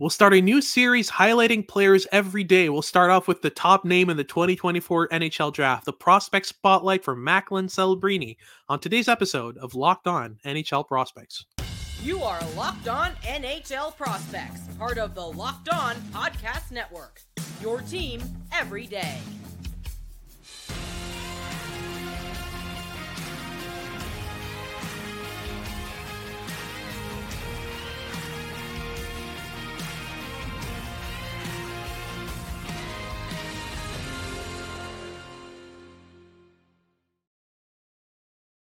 We'll start a new series highlighting players every day. We'll start off with the top name in the 2024 NHL Draft, the prospect spotlight for Macklin Celebrini, on today's episode of Locked On NHL Prospects. You are Locked On NHL Prospects, part of the Locked On Podcast Network. Your team every day.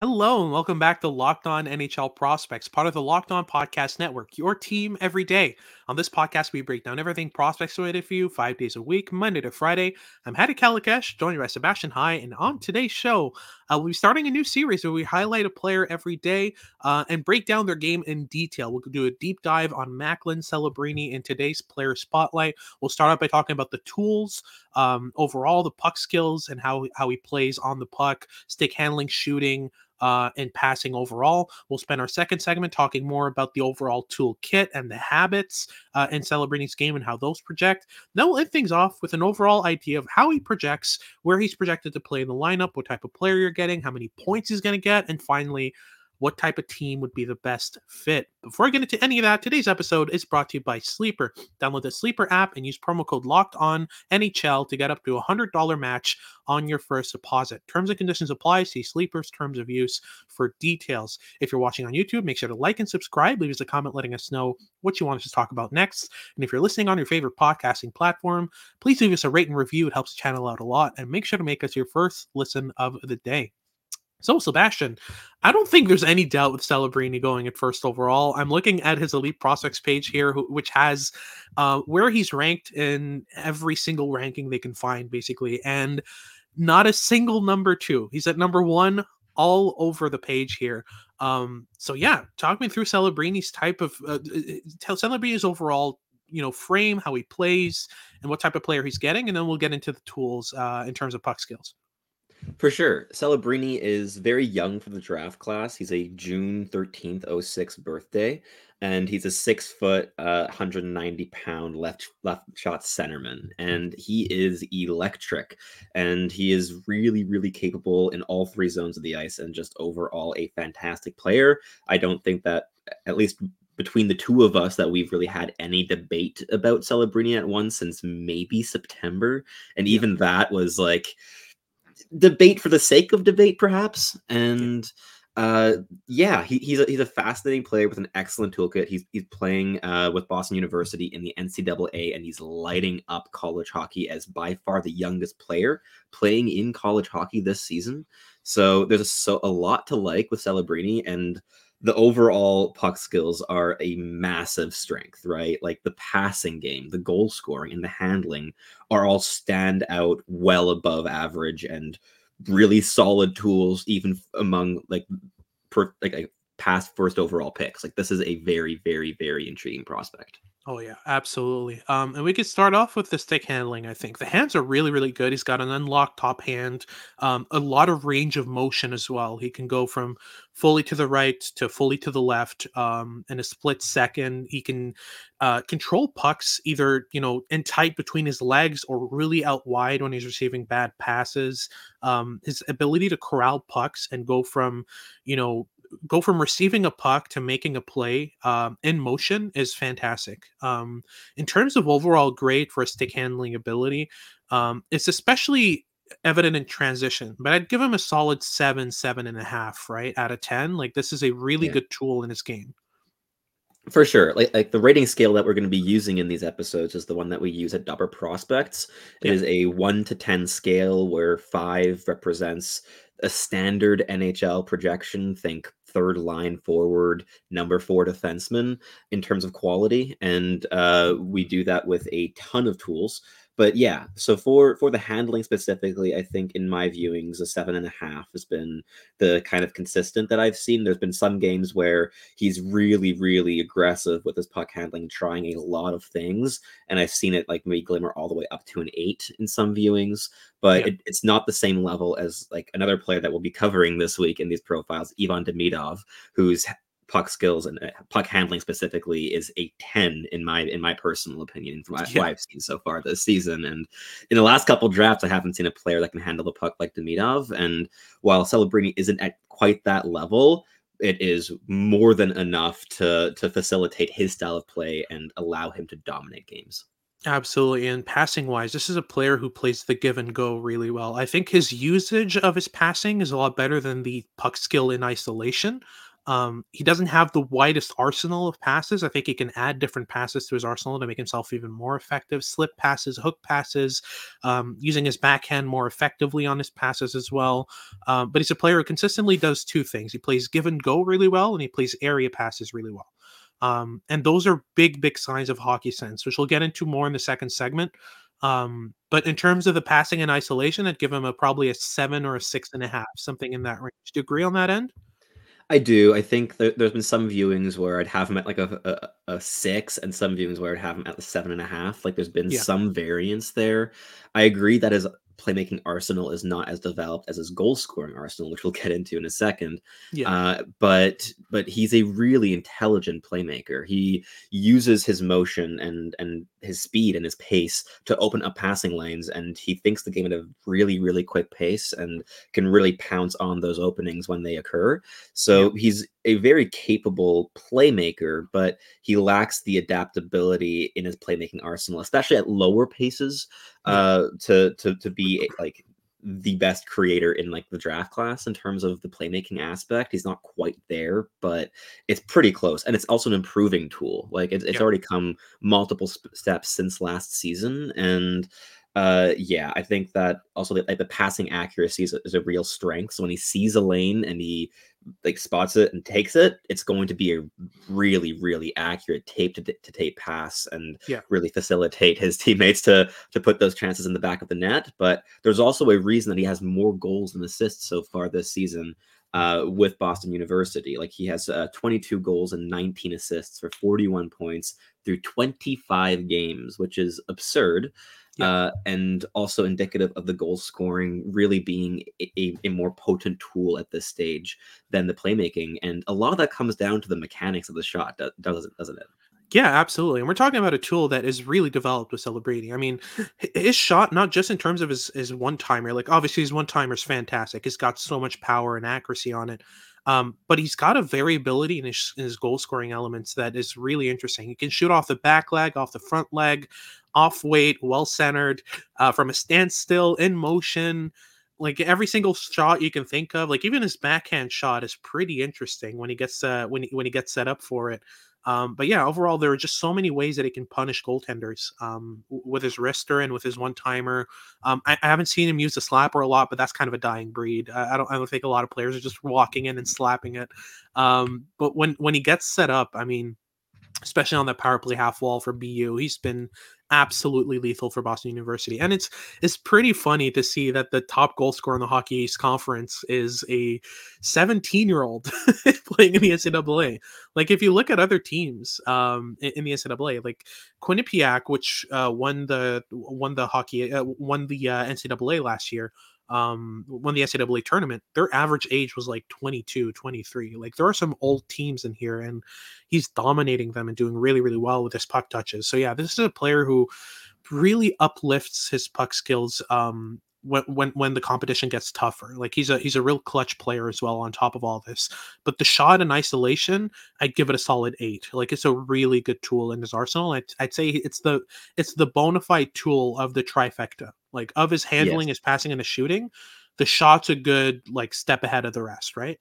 Hello and welcome back to Locked On NHL Prospects, part of the Locked On Podcast Network, your team every day. On this podcast, we break down everything prospects related for you five days a week, Monday to Friday. I'm Hadi Kalakeche, joined by Sebastian High, and on today's show, uh, we'll be starting a new series where we highlight a player every day uh, and break down their game in detail. We'll do a deep dive on Macklin Celebrini in today's player spotlight. We'll start out by talking about the tools, um, overall, the puck skills, and how how he plays on the puck, stick handling, shooting uh, and passing overall. We'll spend our second segment talking more about the overall toolkit and the habits uh, in Celebrini's game and how those project. Then we'll end things off with an overall idea of how he projects, where he's projected to play in the lineup, what type of player you're getting, how many points he's going to get, and finally, what type of team would be the best fit. Before I get into any of that, today's episode is brought to you by Sleeper. Download the Sleeper app and use promo code Locked On NHL to get up to a hundred dollar match on your first deposit. Terms and conditions apply. See Sleeper's terms of use for details. If you're watching on YouTube, make sure to like and subscribe. Leave us a comment letting us know what you want us to talk about next. And if you're listening on your favorite podcasting platform, please leave us a rate and review. It helps the channel out a lot. And make sure to make us your first listen of the day. So, Sebastian, I don't think there's any doubt with Celebrini going at first overall. I'm looking at his elite prospects page here, which has uh, where he's ranked in every single ranking they can find, basically, and not a single number two. He's at number one all over the page here. Um, so yeah, talk me through Celebrini's type of uh, tell Celebrini's overall you know frame, how he plays, and what type of player he's getting, and then we'll get into the tools uh, in terms of puck skills. For sure. Celebrini is very young for the draft class. He's a June 13th, 06 birthday, and he's a six foot, uh, 190 pound left left shot centerman. And he is electric. And he is really, really capable in all three zones of the ice and just overall a fantastic player. I don't think that at least between the two of us that we've really had any debate about Celebrini at once since maybe September. And even that was like debate for the sake of debate, perhaps. And uh, yeah, he, he's a, he's a fascinating player with an excellent toolkit. He's he's playing uh, with Boston University in the NCAA, and he's lighting up college hockey as by far the youngest player playing in college hockey this season. So there's a, so a lot to like with Celebrini, and the overall puck skills are a massive strength, right? Like the passing game, the goal scoring, and the handling are all stand out well above average and really solid tools, even among like per, like, like past first overall picks. Like this is a very, very, very intriguing prospect. Oh yeah, absolutely. Um, and we could start off with the stick handling. I think the hands are really, really good. He's got an unlocked top hand, um, a lot of range of motion as well. He can go from fully to the right to fully to the left um, in a split second. He can uh, control pucks either you know in tight between his legs or really out wide when he's receiving bad passes. Um, his ability to corral pucks and go from you know go from receiving a puck to making a play um, in motion is fantastic. Um, in terms of overall grade for a stick handling ability, um, it's especially evident in transition, but I'd give him a solid seven, seven and a half, right out of ten. Like this is a really yeah. good tool in his game. For sure. Like like the rating scale that we're going to be using in these episodes is the one that we use at Dobber Prospects. It yeah. is a 1 to 10 scale where 5 represents a standard NHL projection, think third line forward, number four defenseman in terms of quality. And uh, we do that with a ton of tools but yeah so for for the handling specifically i think in my viewings a seven and a half has been the kind of consistent that i've seen there's been some games where he's really really aggressive with his puck handling trying a lot of things and i've seen it like maybe glimmer all the way up to an eight in some viewings but yeah. it, it's not the same level as like another player that we'll be covering this week in these profiles ivan demidov who's puck skills and uh, puck handling specifically is a 10 in my in my personal opinion from what, Yeah. what I've seen so far this season. And in the last couple drafts, I haven't seen a player that can handle the puck like Demidov. And while Celebrini isn't at quite that level, it is more than enough to to facilitate his style of play and allow him to dominate games. Absolutely. And passing wise, this is a player who plays the give and go really well. I think his usage of his passing is a lot better than the puck skill in isolation. Um, he doesn't have the widest arsenal of passes. I think he can add different passes to his arsenal to make himself even more effective. Slip passes, hook passes, um, using his backhand more effectively on his passes as well. Um, but he's a player who consistently does two things. He plays give and go really well, and he plays area passes really well. Um, and those are big, big signs of hockey sense, which we'll get into more in the second segment. Um, but in terms of the passing and isolation, I'd give him a probably a seven or a six and a half, something in that range. Do you agree on that end? I do. I think there, there's been some viewings where I'd have him at like a, a, a six, and some viewings where I'd have him at the seven and a half. Like there's been Yeah. some variance there. I agree that his playmaking arsenal is not as developed as his goal scoring arsenal, which we'll get into in a second. Yeah. Uh, but but he's a really intelligent playmaker. He uses his motion and and his speed and his pace to open up passing lanes, and he thinks the game at a really really quick pace and can really pounce on those openings when they occur. So he's a very capable playmaker, but he lacks the adaptability in his playmaking arsenal, especially at lower paces, uh, to to to be like the best creator in like the draft class in terms of the playmaking aspect. He's not quite there, but it's pretty close, and it's also an improving tool. Like it's, it's Yeah. already come multiple sp- steps since last season, and uh yeah i think that also the, like the passing accuracy is a, is a real strength so when he sees a lane and he like spots it and takes it it's going to be a really really accurate tape to, to tape pass and Yeah. really facilitate his teammates to to put those chances in the back of the net but there's also a reason that he has more goals and assists so far this season uh, with Boston University. Like he has uh, 22 goals and 19 assists for 41 points through 25 games, which is absurd. Yeah. Uh, and also indicative of the goal scoring really being a, a, more potent tool at this stage than the playmaking. And a lot of that comes down to the mechanics of the shot, doesn't doesn't it? Yeah, absolutely. And we're talking about a tool that is really developed with Celebrini. I mean, his shot, not just in terms of his, his one timer, like obviously his one timer is fantastic. He's got so much power and accuracy on it. Um, but he's got a variability in his, in his goal scoring elements that is really interesting. He can shoot off the back leg, off the front leg, off weight, well centered, uh, from a standstill, in motion. Like every single shot you can think of, like even his backhand shot is pretty interesting when he gets uh, when he, when he gets set up for it. Um, but yeah, overall, there are just so many ways that he can punish goaltenders um, with his wrister and with his one timer. Um, I, I haven't seen him use the slapper a lot, but that's kind of a dying breed. I, I don't. I don't think a lot of players are just walking in and slapping it. Um, but when when he gets set up, I mean, especially on that power play half wall for BU, he's been absolutely lethal for Boston University. And it's it's pretty funny to see that the top goal scorer in the Hockey East Conference is a 17 year old playing in the NCAA. Like if you look at other teams um, in, in the NCAA, like Quinnipiac, which uh, won the won the hockey uh, won the uh, NCAA last year, um, won the NCAA tournament, their average age was like 22, 23. Like there are some old teams in here, and he's dominating them and doing really, really well with his puck touches. So yeah, this is a player who really uplifts his puck skills um when when when the competition gets tougher. Like he's a he's a real clutch player as well on top of all this. But the shot in isolation, I'd give it a solid 8. Like it's a really good tool in his arsenal. I'd, I'd say it's the it's the bona fide tool of the trifecta. Like of his handling, his passing and his shooting, the shot's a good like step ahead of the rest, right?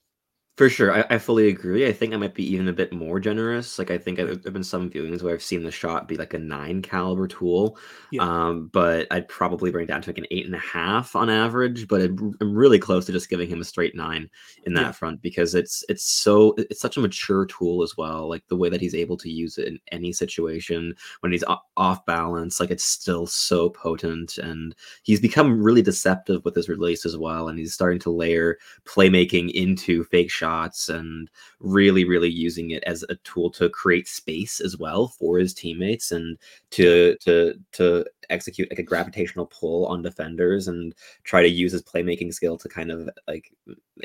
For sure, I, I fully agree. I think I might be even a bit more generous. Like I think I've, there've been some viewings where I've seen the shot be like a nine caliber tool, Yeah. um, but I'd probably bring it down to like an eight and a half on average. But I'm I'm really close to just giving him a straight nine in that Yeah. front because it's it's so it's such a mature tool as well. Like the way that he's able to use it in any situation when he's off balance, like it's still so potent, and he's become really deceptive with his release as well. And he's starting to layer playmaking into fake shots and really really using it as a tool to create space as well for his teammates and to to to execute like a gravitational pull on defenders and try to use his playmaking skill to kind of like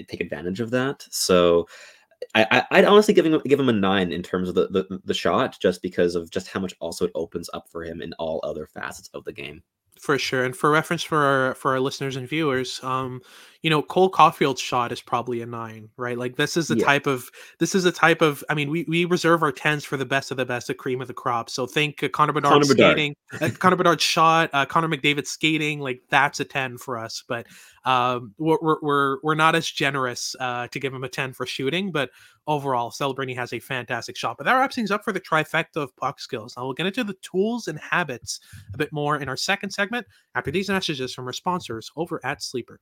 take advantage of that so I, I'd honestly give him give him a nine in terms of the, the the shot, just because of just how much also it opens up for him in all other facets of the game. For sure, and for reference for our for our listeners and viewers, um, you know, Cole Caufield's shot is probably a nine, right? Like this is the yeah. type of this is the type of. I mean, we we reserve our tens for the best of the best, the cream of the crop. So think uh, Connor Bedard Connor skating, Bedard. uh, Connor Bedard shot, uh, Connor McDavid skating, like that's a ten for us. But um, we're we're we're not as generous uh, to give him a ten for shooting, but overall, Celebrini has a fantastic shot. But that wraps things up for the trifecta of puck skills. Now we'll get into the tools and habits a bit more in our second segment after these messages from our sponsors over at Sleeper.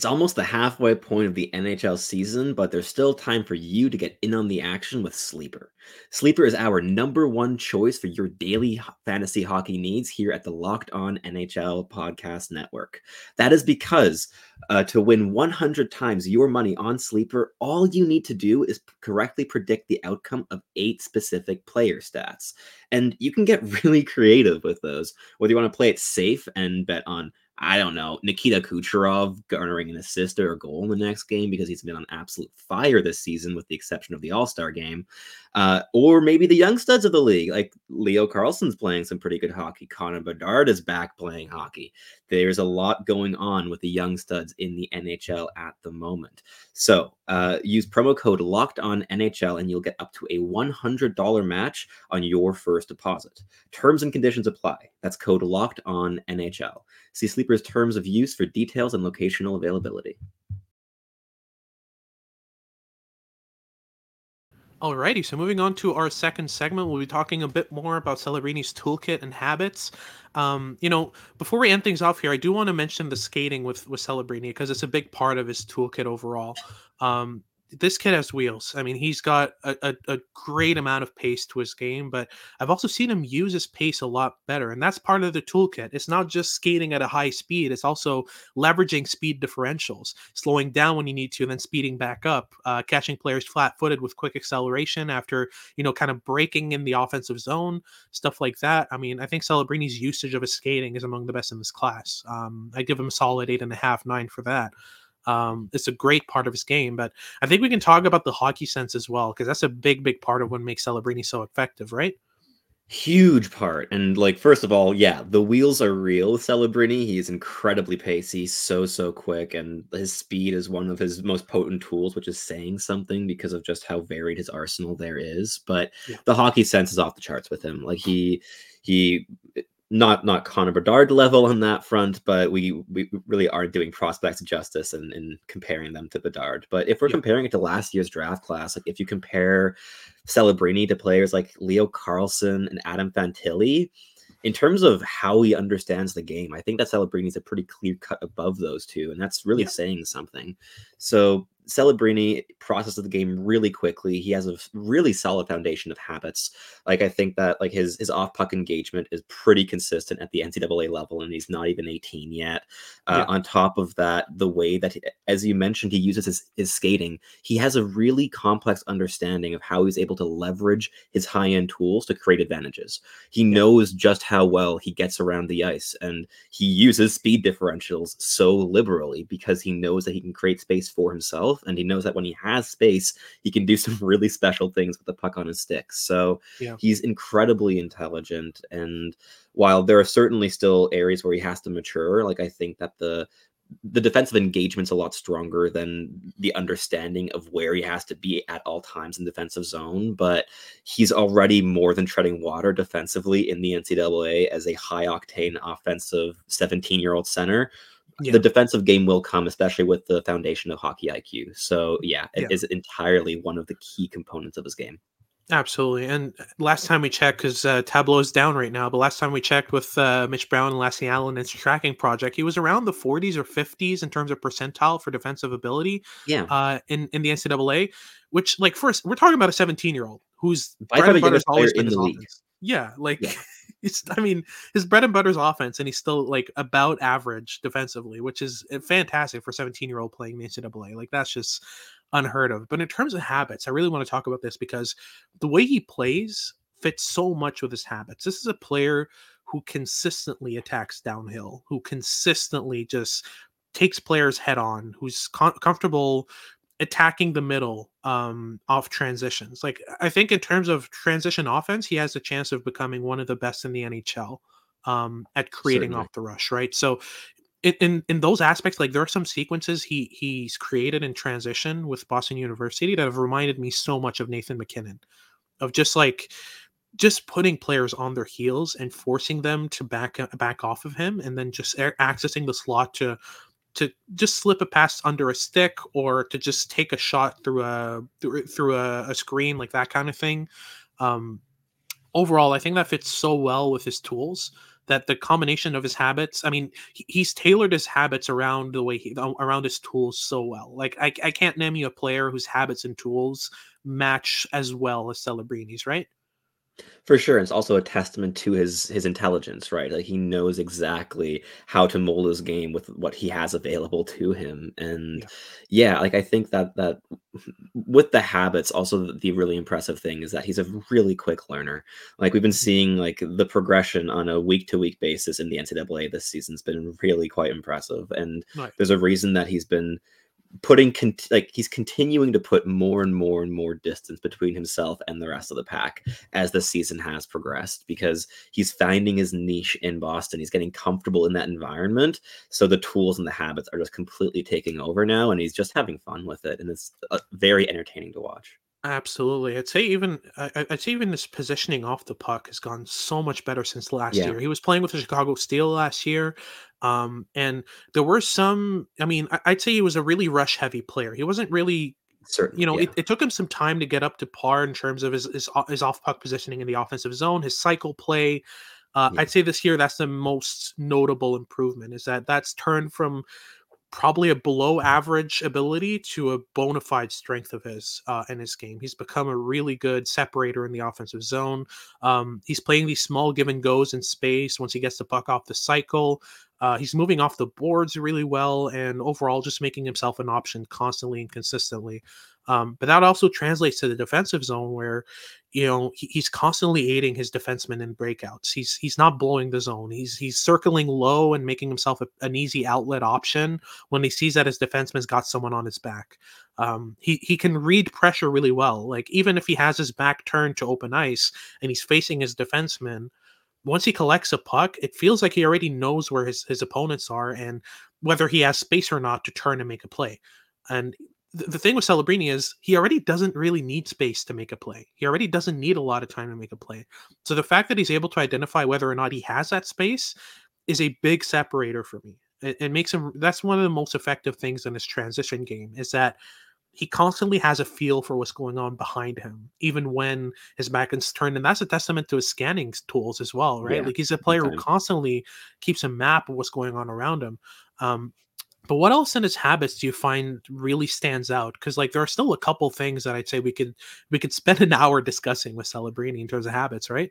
It's almost the halfway point of the NHL season, but there's still time for you to get in on the action with Sleeper. Sleeper is our number one choice for your daily fantasy hockey needs here at the Locked On NHL Podcast Network. That is because uh, to win 100 times your money on Sleeper, all you need to do is correctly predict the outcome of eight specific player stats. And you can get really creative with those, whether you want to play it safe and bet on I don't know, Nikita Kucherov garnering an assist or a goal in the next game because he's been on absolute fire this season, with the exception of the All Star game. Uh, or maybe the young studs of the league, like Leo Carlsson's playing some pretty good hockey. Connor Bedard is back playing hockey. There's a lot going on with the young studs in the NHL at the moment. So uh, use promo code Locked On NHL and you'll get up to a $100 match on your first deposit. Terms and conditions apply. That's code Locked On NHL. See Sleeper's terms of use for details and locational availability. Alrighty, so moving on to our second segment, we'll be talking a bit more about Celebrini's toolkit and habits. Um, you know, before we end things off here, I do want to mention the skating with with Celebrini because it's a big part of his toolkit overall. Um, this kid has wheels. I mean, he's got a, a, a, great amount of pace to his game, but I've also seen him use his pace a lot better. And that's part of the toolkit. It's not just skating at a high speed, it's also leveraging speed differentials, slowing down when you need to, and then speeding back up, uh, catching players flat footed with quick acceleration after, you know, kind of breaking in the offensive zone, stuff like that. I mean, I think Celebrini's usage of his skating is among the best in this class. Um, I give him a solid eight and a half, nine for that. Um, it's a great part of his game, but I think we can talk about the hockey sense as well because that's a big, big part of what makes Celebrini so effective, right? Huge part. And like, first of all, yeah, the wheels are real with Celebrini. He is incredibly pacey, so, so quick. And his speed is one of his most potent tools, which is saying something because of just how varied his arsenal there is. But yeah. the hockey sense is off the charts with him. Like he he not not Connor Bedard level on that front, but we we really are doing prospects justice and, and comparing them to Bedard. But if we're yeah. comparing it to last year's draft class, like if you compare Celebrini to players like Leo Carlsson and Adam Fantilli, in terms of how he understands the game, I think that Celebrini is a pretty clear cut above those two, and that's really yeah. saying something. So Celebrini processes the game really quickly. He has a really solid foundation of habits. Like I think that like his his off puck engagement is pretty consistent at the NCAA level, and he's not even 18 yet. Uh, yeah. On top of that, the way that, he, as you mentioned, he uses his, his skating, he has a really complex understanding of how he's able to leverage his high end tools to create advantages. He yeah. knows just how well he gets around the ice, and he uses speed differentials so liberally because he knows that he can create space for himself and he knows that when he has space, he can do some really special things with the puck on his stick. So yeah. he's incredibly intelligent. And while there are certainly still areas where he has to mature, like I think that the the defensive engagement's a lot stronger than the understanding of where he has to be at all times in defensive zone. But he's already more than treading water defensively in the NCAA as a high octane offensive 17 year old center yeah. the defensive game will come, especially with the foundation of hockey IQ. So yeah, it yeah. is entirely one of the key components of his game. Absolutely. And last time we checked, because uh, Tableau is down right now, but last time we checked with uh, Mitch Brown and Lassi Alanen and his tracking project, he was around the 40s or 50s in terms of percentile for defensive ability. Yeah. Uh, in in the NCAA, which like first we're talking about a 17 year old who's bread and butter always been in the league. Yeah, like yeah. It's I mean, his bread and butter's offense, and he's still like about average defensively, which is eh, fantastic for 17 year old playing the NCAA. Like that's just unheard of. But in terms of habits, I really want to talk about this because the way he plays fits so much with his habits. This is a player who consistently attacks downhill, who consistently just takes players head on, who's com- comfortable attacking the middle um off transitions. Like I think in terms of transition offense, he has a chance of becoming one of the best in the NHL um at creating Certainly. off the rush, right? So in, in in those aspects, like there are some sequences he he's created in transition with Boston University that have reminded me so much of Nathan MacKinnon, of just like just putting players on their heels and forcing them to back back off of him, and then just accessing the slot to to just slip a pass under a stick or to just take a shot through a through, through a, a screen like that kind of thing. Um, overall, I think that fits so well with his tools that the combination of his habits i mean he's tailored his habits around the way he around his tools so well like i, I can't name you a player whose habits and tools match as well as celebrini's right For sure, it's also a testament to his his intelligence, right? Like he knows exactly how to mold his game with what he has available to him, and Yeah. yeah, like I think that that with the habits, also the, really impressive thing is that he's a really quick learner. Like we've been Mhm. seeing, like the progression on a week to week basis in the NCAA this season's been really quite impressive, and Right. there's a reason that he's been putting cont- like he's continuing to put more and more and more distance between himself and the rest of the pack as the season has progressed because he's finding his niche in Boston. He's getting comfortable in that environment. So the tools and the habits are just completely taking over now and he's just having fun with it and it's uh, very entertaining to watch. Absolutely. I'd say even I'd say even his positioning off the puck has gone so much better since last Yeah. year. He was playing with the Chicago Steel last year, um, and there were some. I mean, I, I'd say he was a really rush heavy player. He wasn't really, Certainly. you know, yeah. it, it took him some time to get up to par in terms of his his, his off puck positioning in the offensive zone, his cycle play. Uh, Yeah. I'd say this year that's the most notable improvement. Is that that's turned from probably a below average ability to a bona fide strength of his uh, in his game. He's become a really good separator in the offensive zone. Um, he's playing these small give and goes in space once he gets the puck off the cycle. Uh, he's moving off the boards really well and overall just making himself an option constantly and consistently. Um, but that also translates to the defensive zone where, you know, he, he's constantly aiding his defensemen in breakouts. He's he's not blowing the zone. He's he's circling low and making himself a, an easy outlet option when he sees that his defenseman's got someone on his back. Um, he he can read pressure really well. Like even if he has his back turned to open ice and he's facing his defenseman, once he collects a puck, it feels like he already knows where his his opponents are and whether he has space or not to turn and make a play. And th- the thing with Celebrini is he already doesn't really need space to make a play. He already doesn't need a lot of time to make a play. So the fact that he's able to identify whether or not he has that space is a big separator for me. It, it makes him that's one of the most effective things in his transition game is that he constantly has a feel for what's going on behind him, even when his back is turned. And that's a testament to his scanning tools as well, right? Yeah, like he's a player who constantly keeps a map of what's going on around him. Um, but what else in his habits do you find really stands out? Because like there are still a couple things that I'd say we could we could spend an hour discussing with Celebrini in terms of habits, right?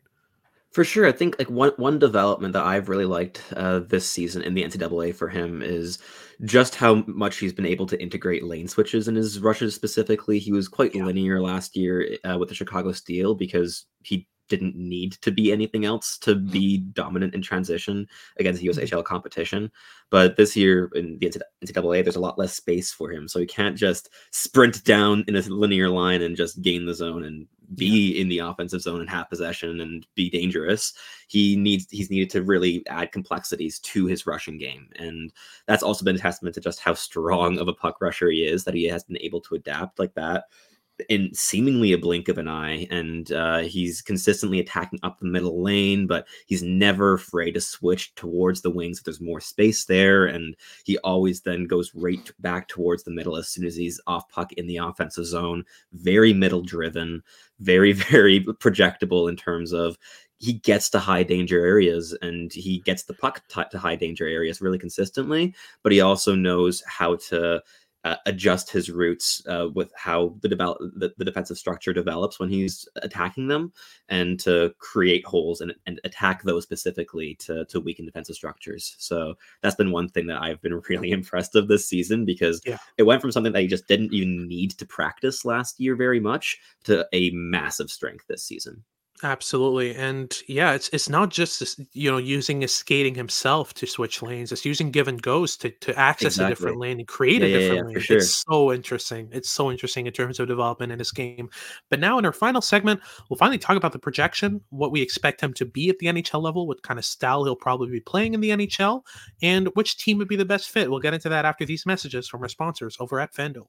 For sure, I think like one one development that I've really liked uh, this season in the NCAA for him is just how much he's been able to integrate lane switches in his rushes. Specifically, he was quite Yeah. linear last year uh, with the Chicago Steel because he didn't need to be anything else to be dominant in transition against. USHL competition. But this year in the NCAA, there's a lot less space for him, so he can't just sprint down in a linear line and just gain the zone and be in the offensive zone and have possession and be dangerous. He needs he's needed to really add complexities to his rushing game, and that's also been a testament to just how strong of a puck rusher he is that he has been able to adapt like that in seemingly a blink of an eye and uh, he's consistently attacking up the middle lane but he's never afraid to switch towards the wings if there's more space there and he always then goes right back towards the middle as soon as he's off puck in the offensive zone. Very middle driven very very projectable in terms of he gets to high danger areas and he gets the puck t- to high danger areas really consistently but he also knows how to uh, adjust his routes uh, with how the develop the, the defensive structure develops when he's attacking them and to create holes and, and attack those specifically to to weaken defensive structures so that's been one thing that i've been really impressed of this season because Yeah. it went from something that he just didn't even need to practice last year very much to a massive strength this season Absolutely. And yeah, it's it's not just this, you know using his skating himself to switch lanes. It's using give and goes to to access a different lane and create Yeah, a yeah, yeah, different lane. sure. It's so interesting. It's so interesting in terms of development in this game. But now in our final segment, we'll finally talk about the projection, what we expect him to be at the NHL level, what kind of style he'll probably be playing in the NHL, and which team would be the best fit. We'll get into that after these messages from our sponsors over at FanDuel.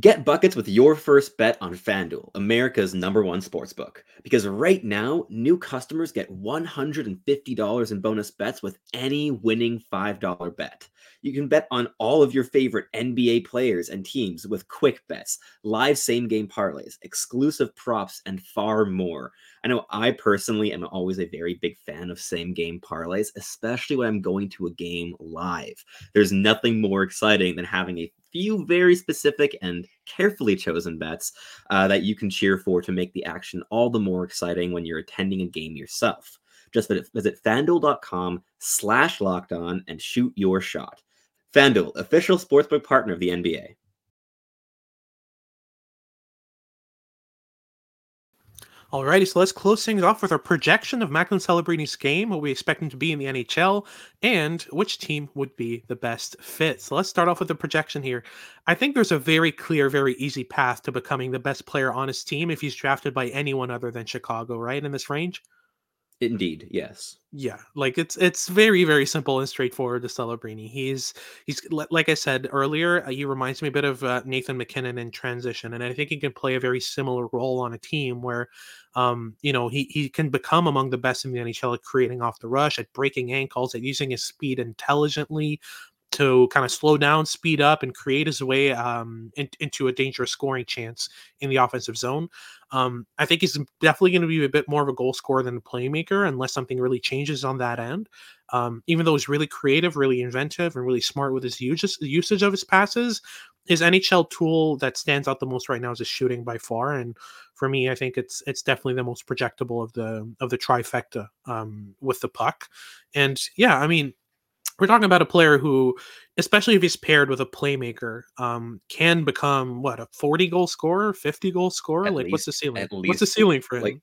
Get buckets with your first bet on FanDuel, America's number one sportsbook. Because right now, new customers get $150 in bonus bets with any winning $5 bet. You can bet on all of your favorite NBA players and teams with quick bets, live same game parlays, exclusive props, and far more. I know I personally am always a very big fan of same game parlays, especially when I'm going to a game live. There's nothing more exciting than having a few very specific and carefully chosen bets uh, that you can cheer for to make the action all the more exciting when you're attending a game yourself. Just visit fanduel.com slash locked on and shoot your shot. FanDuel, official sportsbook partner of the NBA. Alrighty, so let's close things off with our projection of Macklin Celebrini's game, what we expect him to be in the NHL, and which team would be the best fit. So let's start off with the projection here. I think there's a very clear, very easy path to becoming the best player on his team if he's drafted by anyone other than Chicago, right? In this range? Indeed, yes. Yeah, like it's it's very very simple and straightforward to Celebrini. He's he's like I said earlier, uh, he reminds me a bit of uh, Nathan MacKinnon in transition, and I think he can play a very similar role on a team where, um, you know, he he can become among the best in the NHL at creating off the rush, at breaking ankles, at using his speed intelligently, to kind of slow down, speed up, and create his way um, in, into a dangerous scoring chance in the offensive zone. Um, I think he's definitely going to be a bit more of a goal scorer than a playmaker, unless something really changes on that end. Um, even though he's really creative, really inventive, and really smart with his usage, usage of his passes, his NHL tool that stands out the most right now is his shooting by far. And for me, I think it's it's definitely the most projectable of the of the trifecta um, with the puck. And yeah, I mean, we're talking about a player who, especially if he's paired with a playmaker, um, can become what a 40 goal scorer, 50 goal scorer. At Like, what's the ceiling? at What's the ceiling for him? like?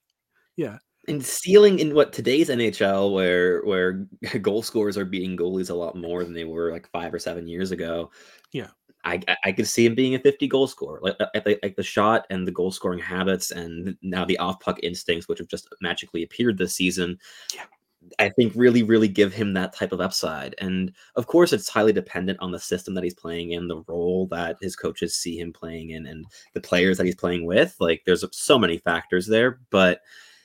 Yeah, and ceiling in what today's NHL, where where goal scorers are beating goalies a lot more than they were like five or seven years ago. yeah, I I could see him being a 50 goal scorer, like uh, like the, like the shot and the goal scoring habits, and now the off puck instincts, which have just magically appeared this season. yeah, I think really, really give him that type of upside. And of course, it's highly dependent on the system that he's playing in, the role that his coaches see him playing in, and the players that he's playing with. Like, there's so many factors there. But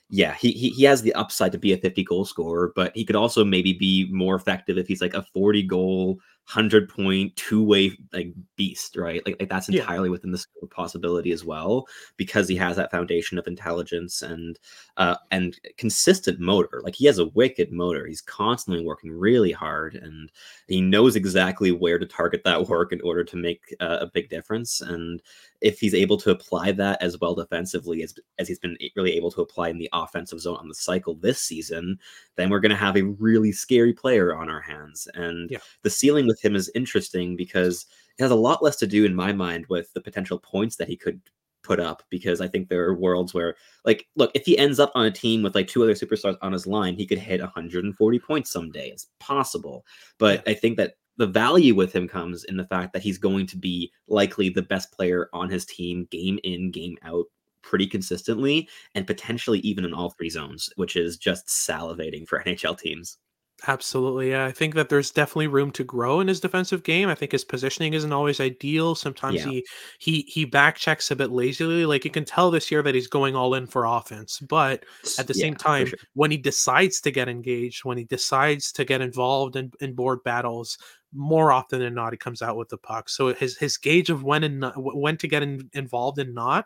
yeah, he, he he has the upside to be a 50 goal scorer, but he could also maybe be more effective if he's like a 40 goal, 100 point, two way like beast, right? Like, like that's yeah. entirely within the scope of possibility as well, because he has that foundation of intelligence and uh, and consistent motor. Like he has a wicked motor. He's constantly working really hard, and he knows exactly where to target that work in order to make uh, a big difference. And if he's able to apply that as well defensively as as he's been really able to apply in the offensive zone on the cycle this season, then we're going to have a really scary player on our hands. And Yeah. the ceiling with him is interesting because it has a lot less to do in my mind with the potential points that he could put up because I think there are worlds where like look if he ends up on a team with like two other superstars on his line he could hit 140 points someday. It's possible. But I think that the value with him comes in the fact that he's going to be likely the best player on his team game in game out pretty consistently and potentially even in all three zones which is just salivating for NHL teams Absolutely. Yeah. I think that there's definitely room to grow in his defensive game. I think his positioning isn't always ideal. Sometimes yeah he he he back checks a bit lazily. Like you can tell this year that he's going all in for offense. But S- at the yeah same for time, sure when he decides to get engaged, when he decides to get involved in, in board battles, more often than not, he comes out with the puck. So his his gauge of when and not, when to get in, involved and not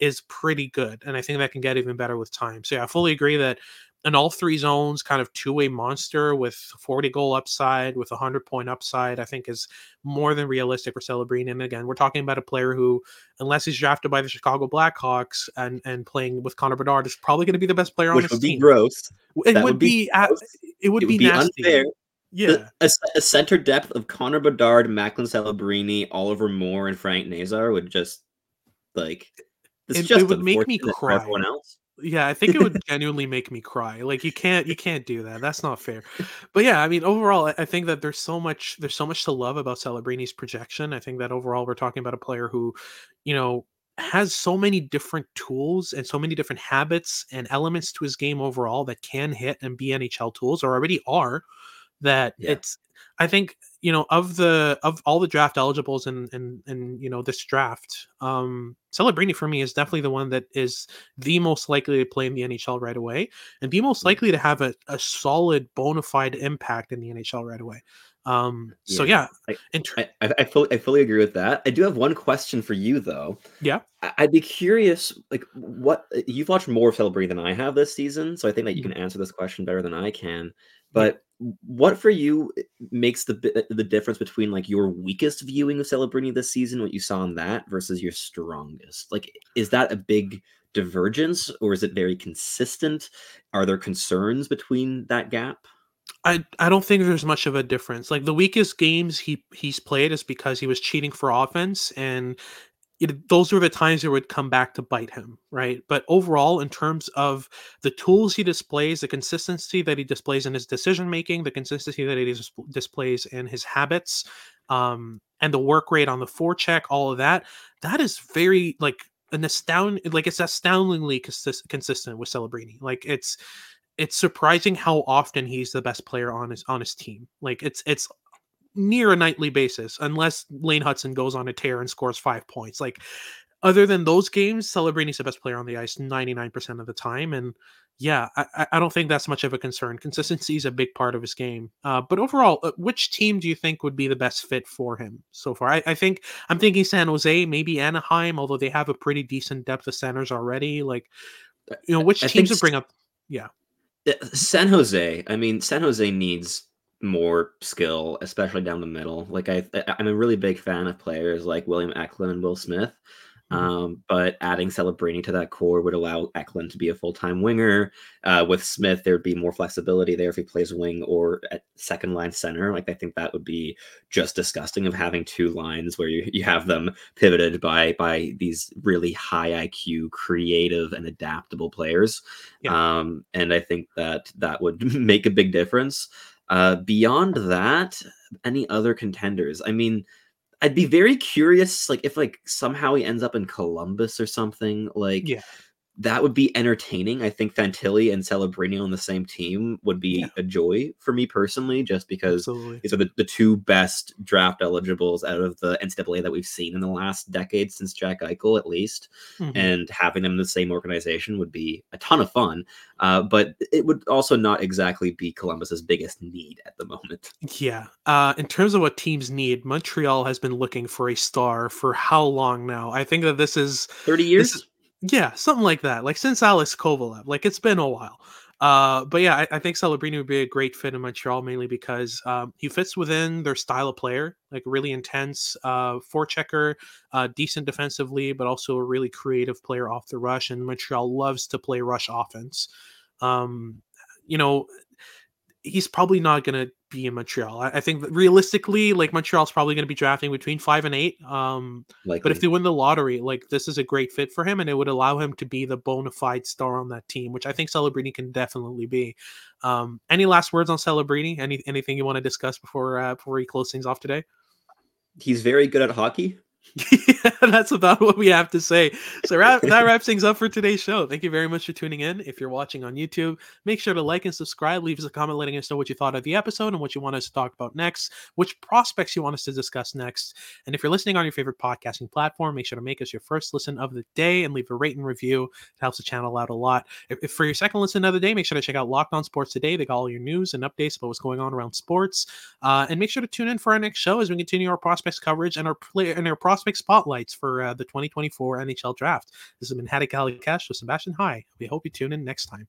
is pretty good, and I think that can get even better with time. So yeah, I fully agree that an all three zones kind of two way monster with 40 goal upside, with a 100 point upside, I think is more than realistic for Celebrini. And again, we're talking about a player who, unless he's drafted by the Chicago Blackhawks and, and playing with Connor Bedard, is probably going to be the best player on which his would be team. gross It would would be be, gross it would it be would be nasty. unfair Yeah. A, a center depth of Connor Bedard, Macklin Celebrini, Oliver Moore, and Frank Nazar would just Like It, it would make me cry. everyone else. Yeah, I think it would genuinely make me cry. Like you can't you can't do that. That's not fair. But yeah, I mean overall I, think that there's so much there's so much to love about Celebrini's projection. I think that overall we're talking about a player who, you know, has so many different tools and so many different habits and elements to his game overall that can hit and be NHL tools or already are that Yeah. it's I think you know of the of all the draft eligibles and and and you know this draft um Celebrini for me is definitely the one that is the most likely to play in the NHL right away and the most likely to have a, a solid bona fide impact in the NHL right away um so Yeah. yeah in ter- I, I, I fully I fully agree with that. I do have one question for you though. yeah I- I'd be curious, like, what uh, you've watched more of Celebrini than I have this season, so I think that you Mhm. can answer this question better than I can. Yeah. But what for you uh, makes the the difference between like your weakest viewing of Celebrini this season, what you saw in that, versus your strongest? Like, is that a big divergence, or is it very consistent? Are there concerns between that gap? I I don't think there's much of a difference. Like the weakest games he he's played is because he was cheating for offense, and it, those were the times it would come back to bite him, right? But overall, in terms of the tools he displays, the consistency that he displays in his decision making, the consistency that he dis- displays in his habits, um, and the work rate on the forecheck, all of that, that is very like an astound like it's astoundingly consist- consistent with Celebrini. Like it's it's surprising how often he's the best player on his on his team. Like it's it's near a nightly basis, unless Lane Hutson goes on a tear and scores five points. Like other than those games, Celebrini's the best player on the ice 99% of the time. And yeah, I, I- don't think that's much of a concern. Consistency is a big part of his game. Uh, but overall, uh, which team do you think would be the best fit for him so far? I, I think I'm thinking San Jose, maybe Anaheim, although they have a pretty decent depth of centers already. Like, you know, which I teams would bring up? Yeah. Uh, San Jose. I mean, San Jose needs more skill, especially down the middle. Like I, I'm a really big fan of players like William Eklund and Will Smith. Mhm. Um, but adding Celebrini to that core would allow Eklund to be a full time winger. Uh, with Smith, there'd be more flexibility there if he plays wing or at second line center. Like I think that would be just disgusting of having two lines where you, you have them pivoted by by these really high IQ, creative, and adaptable players. Um, and I think that that would make a big difference. Uh, beyond that, any other contenders? I mean, I'd be very curious, like if like somehow he ends up in Columbus or something. Like, Yeah. That would be entertaining. I think Fantilli and Celebrini on the same team would be Yeah. a joy for me personally, just because Absolutely. these are the, the two best draft eligibles out of the NCAA that we've seen in the last decade since Jack Eichel, at least Mhm. and having them in the same organization would be a ton of fun. Uh, but it would also not exactly be Columbus's biggest need at the moment. Yeah. Uh, in terms of what teams need, Montreal has been looking for a star for how long now? I think that this is Thirty years. Yeah, something like that. Like since Alex Kovalev, like it's been a while. Uh, but yeah, I, I think Celebrini would be a great fit in Montreal mainly because um, he fits within their style of player, like really intense, uh, forechecker, uh, decent defensively, but also a really creative player off the rush. And Montreal loves to play rush offense. Um, you know, he's probably not going to be in Montreal. I, I think realistically, like Montreal's probably going to be drafting between five and eight. Um, like, but if they win the lottery, like this is a great fit for him, and it would allow him to be the bona fide star on that team, which I think Celebrini can definitely be. Um, any last words on Celebrini? Any anything you want to discuss before uh, before we close things off today? he's very good at hockey. yeah, that's about what we have to say. So wrap, that wraps things up for today's show. Thank you very much for tuning in. If you're watching on YouTube, make sure to like and subscribe. Leave us a comment letting us know what you thought of the episode and what you want us to talk about next, which prospects you want us to discuss next. And if you're listening on your favorite podcasting platform, make sure to make us your first listen of the day and leave a rate and review. It helps the channel out a lot. If, if for your second listen of the day, make sure to check out Locked On Sports Today. They got all your news and updates about what's going on around sports. Uh, and make sure to tune in for our next show as we continue our prospects coverage and our player and our prospect spotlights for uh, the 2024 NHL draft. This has been Alley Cash with Sebastian High. We hope you tune in next time.